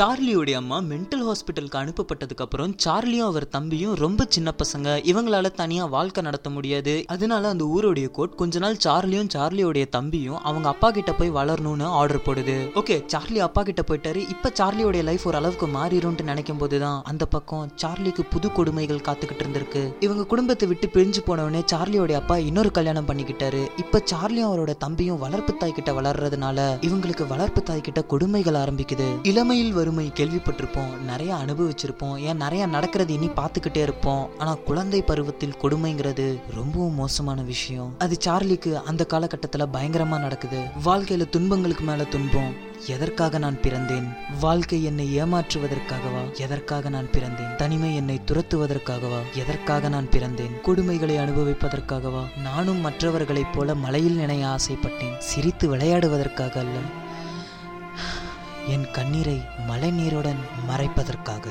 சார்லியோடைய அம்மா மென்டல் ஹாஸ்பிட்டலுக்கு அனுப்பப்பட்டதுக்கு அப்புறம் சார்லியும் அவர் தம்பியும் ரொம்ப சின்ன பசங்க. இவங்களால தனியா வாழ்க்கை நடத்த முடியாது. அதனால அந்த ஊருடைய கோட் கொஞ்ச நாள் சார்லியும் சார்லியோடைய தம்பியும் அவங்க அப்பா கிட்ட போய் வளரணும்னு ஆர்டர் போடுது. ஓகே சார்லி அப்பா கிட்ட போயிட்டாரு. இப்ப சார்லியோடைய லைஃப் ஒரு அளவுக்கு மாறிடும்னு நினைக்கும் போதுதான் அந்த பக்கம் சார்லிக்கு புது கொடுமைகள் காத்துக்கிட்டு இருந்திருக்கு. இவங்க குடும்பத்தை விட்டு பிரிஞ்சு போனவனே சார்லியோடைய அப்பா இன்னொரு கல்யாணம் பண்ணிக்கிட்டாரு. இப்ப சார்லியும் அவரோட தம்பியும் வளர்ப்பு தாய் கிட்ட வளர்றதுனால இவங்களுக்கு வளர்ப்பு தாய் கிட்ட கொடுமைகள் ஆரம்பிக்குது. இளமையில் வரும் பெருமை கேள்விப்பட்டிருப்போம் நிறைய அனுபவிச்சிருப்போம் ஏன் நிறைய நடக்கிறது இனி பார்த்துக்கிட்டே இருப்போம். ஆனா குழந்தை பருவத்தில் கொடுமைங்கிறது ரொம்பவும் மோசமான விஷயம். அது சார்லிக்கு அந்த காலகட்டத்தில் பயங்கரமா நடக்குது. வாழ்க்கையில துன்பங்களுக்கு மேல துன்பம். எதற்காக நான் பிறந்தேன்? வாழ்க்கை என்னை ஏமாற்றுவதற்காகவா? எதற்காக நான் பிறந்தேன்? தனிமை என்னை துரத்துவதற்காகவா? எதற்காக நான் பிறந்தேன்? கொடுமைகளை அனுபவிப்பதற்காகவா? நானும் மற்றவர்களைப் போல மலையில் நினைய ஆசைப்பட்டேன். சிரித்து விளையாடுவதற்காக அல்ல. என் கண்ணீரை மழை நீருடன் மறைப்பதற்காக.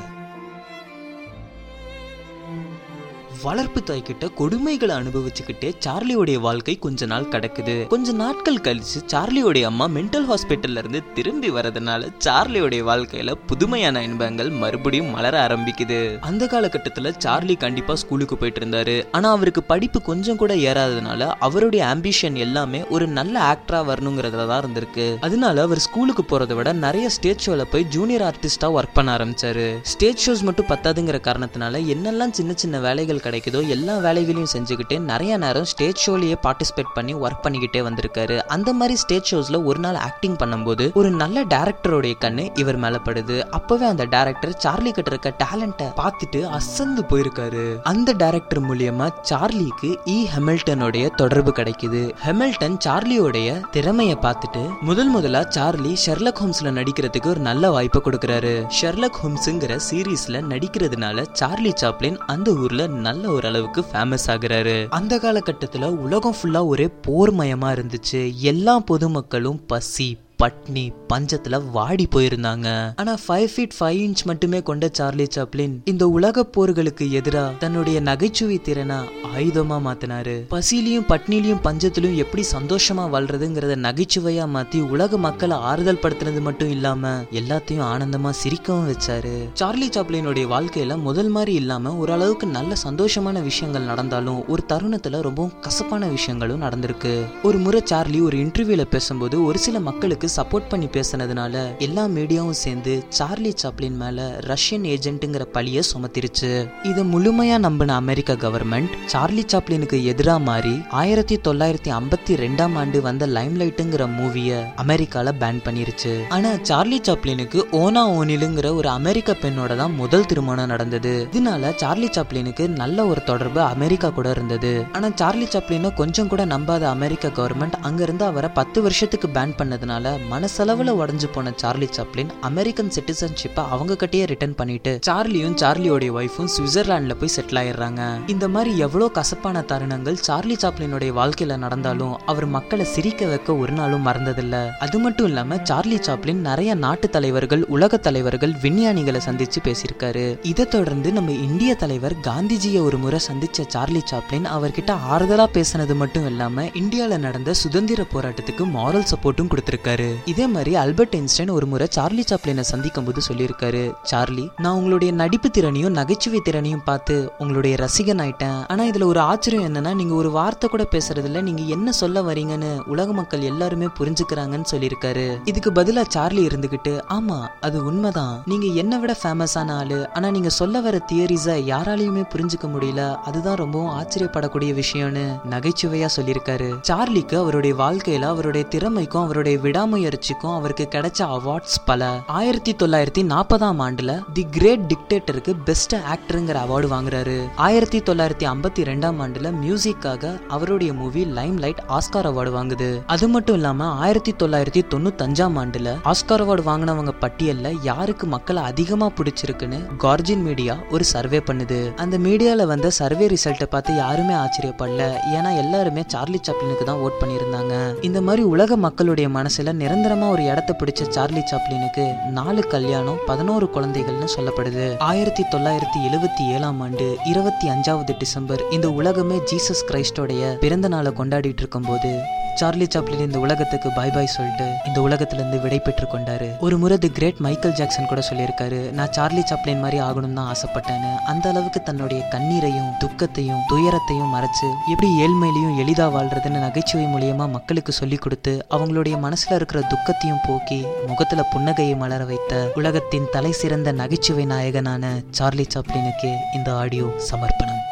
வளர்ப்பு தாய்கிட்ட கொடுமைகளை அனுபவிச்சுக்கிட்டே சார்லியோடைய வாழ்க்கை கொஞ்ச நாள் கிடக்குது. கொஞ்ச நாட்கள் கழிச்சு சார்லியோடைய அம்மா மென்டல் ஹாஸ்பிட்டல்ல இருந்து திரும்பி வரதுனால சார்லியோடைய வாழ்க்கையில புதுமையான இன்பங்கள் மறுபடியும் மலர ஆரம்பிக்குது. அந்த காலகட்டத்துல சார்லி கண்டிப்பா ஸ்கூலுக்கு போயிட்டு இருந்தாரு. ஆனா அவருக்கு படிப்பு கொஞ்சம் கூட ஏறாததுனால அவருடைய ஆம்பிஷன் எல்லாமே ஒரு நல்ல ஆக்டரா வரணுங்கிறதுல தான் இருந்திருக்கு. அதனால அவர் ஸ்கூலுக்கு போறதை விட நிறைய ஸ்டேஜ் ஷோல போய் ஜூனியர் ஆர்டிஸ்டா ஒர்க் பண்ண ஆரம்பிச்சாரு. ஸ்டேஜ் ஷோஸ் மட்டும் பத்தாதுங்கிற காரணத்தினால என்னெல்லாம் சின்ன சின்ன வேலைகள் கிடைக்குதோ எல்லா வேலைகளையும் செஞ்சுக்கிட்டு நிறைய நேரம் ஸ்டேஜ் ஷோலயே பார்ட்டிசிபேட் பண்ணி ஒர்க் பண்ணிக்கிட்டே வந்திருக்காரு. அந்த மாதிரி ஸ்டேஜ் ஷோஸ்ல ஒரு நாள் ஆக்டிங் பண்ணும்போது ஒரு நல்ல டேரக்டருடைய கண்ணு இவர் மேல படுது. அப்பவே அந்த டேரக்டர் சார்லி கிட்ட இருக்க டேலண்ட்டை பார்த்துட்டு அசந்து போயிருக்காரு. அந்த டேரக்டர் மூலியமா சார்லிக்கு e. இ ஹெமில்டனுடைய தொடர்பு கிடைக்குது. ஹெமில்டன் சார்லியோடைய திறமைய பார்த்துட்டு முதல் முதலா சார்லி ஷெர்லக் ஹோம்ஸ்ல நடிக்கிறதுக்கு ஒரு நல்ல வாய்ப்பை கொடுக்கறாரு. ஷெர்லக் ஹோம்ஸ்ங்கிற சீரீஸ்ல நடிக்கிறதுனால சார்லி சாப்ளின் அந்த ஊர்ல நல்ல ஒரு அளவுக்கு ஃபேமஸ் ஆகுறாரு. அந்த காலகட்டத்துல உலகம் ஃபுல்லா ஒரே போர்மயமா இருந்துச்சு. எல்லா பொதுமக்களும் பசி பட்னி பஞ்சத்துல வாடி போயிருந்தாங்க. ஆனா ஃபைவ் ஃபீட் ஃபைவ் இன்ச் மட்டுமே கொண்ட சார்லி சாப்ளின் இந்த உலக போர்களுக்கு எதிராக தன்னுடைய நகைச்சுவை திறனா ஆயுதமா மாத்தினாரு. பசிலையும் பட்னிலையும் பஞ்சத்திலும் எப்படி சந்தோஷமா வாழ்றதுங்கிறத நகைச்சுவையா மாத்தி உலக மக்களை ஆறுதல் படுத்துனது மட்டும் இல்லாம எல்லாத்தையும் ஆனந்தமா சிரிக்கவும் வச்சாரு. சார்லி சாப்ளினுடைய வாழ்க்கையில முதல் மாதிரி இல்லாம ஓரளவுக்கு நல்ல சந்தோஷமான விஷயங்கள் நடந்தாலும் ஒரு தருணத்துல ரொம்பவும் கசப்பான விஷயங்களும் நடந்திருக்கு. ஒரு முறை சார்லி ஒரு இன்டர்வியூல பேசும்போது ஒரு சில மக்களுக்கு சப்போர்ட் பண்ணி பேசினதுனால எல்லா மீடியாவும் சேர்ந்து சார்லி சாப்ளின் மேல ரஷ்யன் ஏஜென்ட்டுங்கிற பழிய சுமத்திருச்சு. இதை முழுமையா நம்பின அமெரிக்க கவர்மெண்ட் சார்லி சாப்ளினுக்கு எதிரா மாறி ஆயிரத்தி தொள்ளாயிரத்தி ஐம்பத்தி ரெண்டாம் ஆண்டு வந்த லைம்லைட்டுங்கிற மூவிய அமெரிக்கால பேன் பண்ணிருச்சு. ஆனா சார்லி சாப்ளினுக்கு ஓனா ஓனிலுங்கிற ஒரு அமெரிக்க பெண்ணோட தான் முதல் திருமணம் நடந்தது. இதனால சார்லி சாப்ளினுக்கு நல்ல ஒரு தொடர்பு அமெரிக்கா கூட இருந்தது. ஆனா சார்லி சாப்ளினை கொஞ்சம் கூட நம்பாத அமெரிக்க கவர்மெண்ட் அங்க இருந்து அவரை பத்து வருஷத்துக்கு பேன் பண்ணதுனால மனசளவுல உடஞ்சு போன சார்லி சாப்ளின் அமெரிக்கன் சிட்டிசன்ஷிப்பை அவங்க கிட்டயே ரிட்டர்ன் பண்ணிட்டு சார்லியும் சார்லியோடைய ஒய்ஃபும் சுவிட்சர்லாந்துல போய் செட்டில் ஆயிடுறாங்க. இந்த மாதிரி எவ்வளோ கசப்பான தருணங்கள் சார்லி சாப்ளினுடைய வாழ்க்கையில நடந்தாலும் அவர் மக்களை சிரிக்க வைக்க ஒரு நாளும் மறந்ததில்ல. அது மட்டும் இல்லாம சார்லி சாப்ளின் நிறைய நாட்டு தலைவர்கள் உலக தலைவர்கள் விஞ்ஞானிகளை சந்திச்சு பேசியிருக்காரு. இதை தொடர்ந்து நம்ம இந்திய தலைவர் காந்திஜியை ஒரு முறை சந்திச்ச சார்லி சாப்ளின் அவர்கிட்ட ஆறுதலா பேசினது மட்டும் இல்லாம இந்தியாவில் நடந்த சுதந்திர போராட்டத்துக்கு மாரல் சப்போர்ட்டும் கொடுத்திருக்காரு. இதே மாதிரி அல்பர்ட் ஐன்ஸ்டைன் ஒரு முறை சார்லி சாப்ளினை சந்திக்கும் போது சொல்லியிருக்காரு சார்லி நான் உங்களுடைய நடிப்பு திறனையும் நகைச்சுவை திறனையும் பார்த்து உங்களுடைய ரசிகன் ஆயிட்டேன். ஆனா இதுல ஒரு ஆச்சரியம் என்னன்னா நீங்க ஒரு வார்த்தை கூட பேசுறதுல நீங்க என்ன சொல்ல வரீங்கன்னு உலக மக்கள் எல்லாருமே புரிஞ்சுக்கிறாங்கன்னு சொல்லியிருக்காரு. இதுக்கு பதிலா சார்லி இருந்துகிட்டு ஆமா அது உண்மைதான். நீங்க என்ன விட ஃபேமஸான ஆளு. ஆனா நீங்க சொல்ல வர தியரிஸை யாராலையுமே புரிஞ்சுக்க முடியல. அதுதான் ரொம்பவும் ஆச்சரியப்படக்கூடிய விஷயம்னு நகைச்சுவையா சொல்லியிருக்காரு. சார்லிக்கு அவருடைய வாழ்க்கையில அவருடைய திறமைக்கும் அவருடைய முன்முயற்சிக்கும் அவருக்கு கிடைச்ச அவார்ட்ஸ் பல. ஆயிரத்தி தொள்ளாயிரத்தி நாற்பதாம் ஆண்டுல தி கிரேட் டிக்டேட்டருக்கு பெஸ்ட் ஆக்டருங்கிற அவார்டு வாங்குறாரு. ஆயிரத்தி தொள்ளாயிரத்தி ஐம்பத்தி ரெண்டாம் ஆண்டுல மியூசிக்காக அவருடைய movie Lime light Oscar award வாங்குது. அது மட்டும் இல்லாம ஆயிரத்தி தொள்ளாயிரத்தி தொண்ணூத்தஞ்சாம் ஆண்டுல ஆஸ்கார் அவார்டு வாங்கினவங்க பட்டியல்ல யாருக்கு மக்களை அதிகமா பிடிச்சிருக்குன்னு கார்ஜின் மீடியா ஒரு சர்வே பண்ணுது. அந்த மீடியால வந்த சர்வே ரிசல்ட்டை பார்த்து யாருமே ஆச்சரியப்படல. ஏன்னா எல்லாருமே சார்லி சாப்ளினுக்கு தான் ஓட் பண்ணியிருந்தாங்க. இந்த மாதிரி உலக மக்களுடைய மனசுல நிரந்தரமா ஒரு இடத்த பிடிச்ச சார்லி சாப்ளினுக்கு நாலு கல்யாணம் பதினோரு குழந்தைகள்னு சொல்லப்படுது. ஆயிரத்தி தொள்ளாயிரத்தி எழுவத்தி ஏழாம் ஆண்டு இருபத்தி அஞ்சாவது டிசம்பர் இந்த உலகமே ஜீசஸ் கிரைஸ்டோடைய பிறந்த நாளை கொண்டாடிட்டு இருக்கும்போது சார்லி சாப்ளின் இந்த உலகத்துக்கு பாய் பாய் சொல்லிட்டு இந்த உலகத்திலிருந்து விடை பெற்று கொண்டாரு. ஒரு முறை தி கிரேட் மைக்கேல் ஜாக்சன் கூட சொல்லியிருக்காரு நான் சார்லி சாப்ளின் மாதிரி ஆகணும் தான் ஆசைப்பட்டேன்னு. அந்த அளவுக்கு தன்னுடைய கண்ணீரையும் துக்கத்தையும் துயரத்தையும் மறைச்சு எப்படி ஏழ்மையிலையும் எளிதா வாழ்றதுன்னு நகைச்சுவை மூலியமா மக்களுக்கு சொல்லி கொடுத்து அவங்களுடைய மனசுல இருக்கிற துக்கத்தையும் போக்கி முகத்துல புன்னகையை மலர வைத்த உலகத்தின் தலை சிறந்த நகைச்சுவை நாயகனான சார்லி சாப்ளினுக்கு இந்த ஆடியோ சமர்ப்பணம்.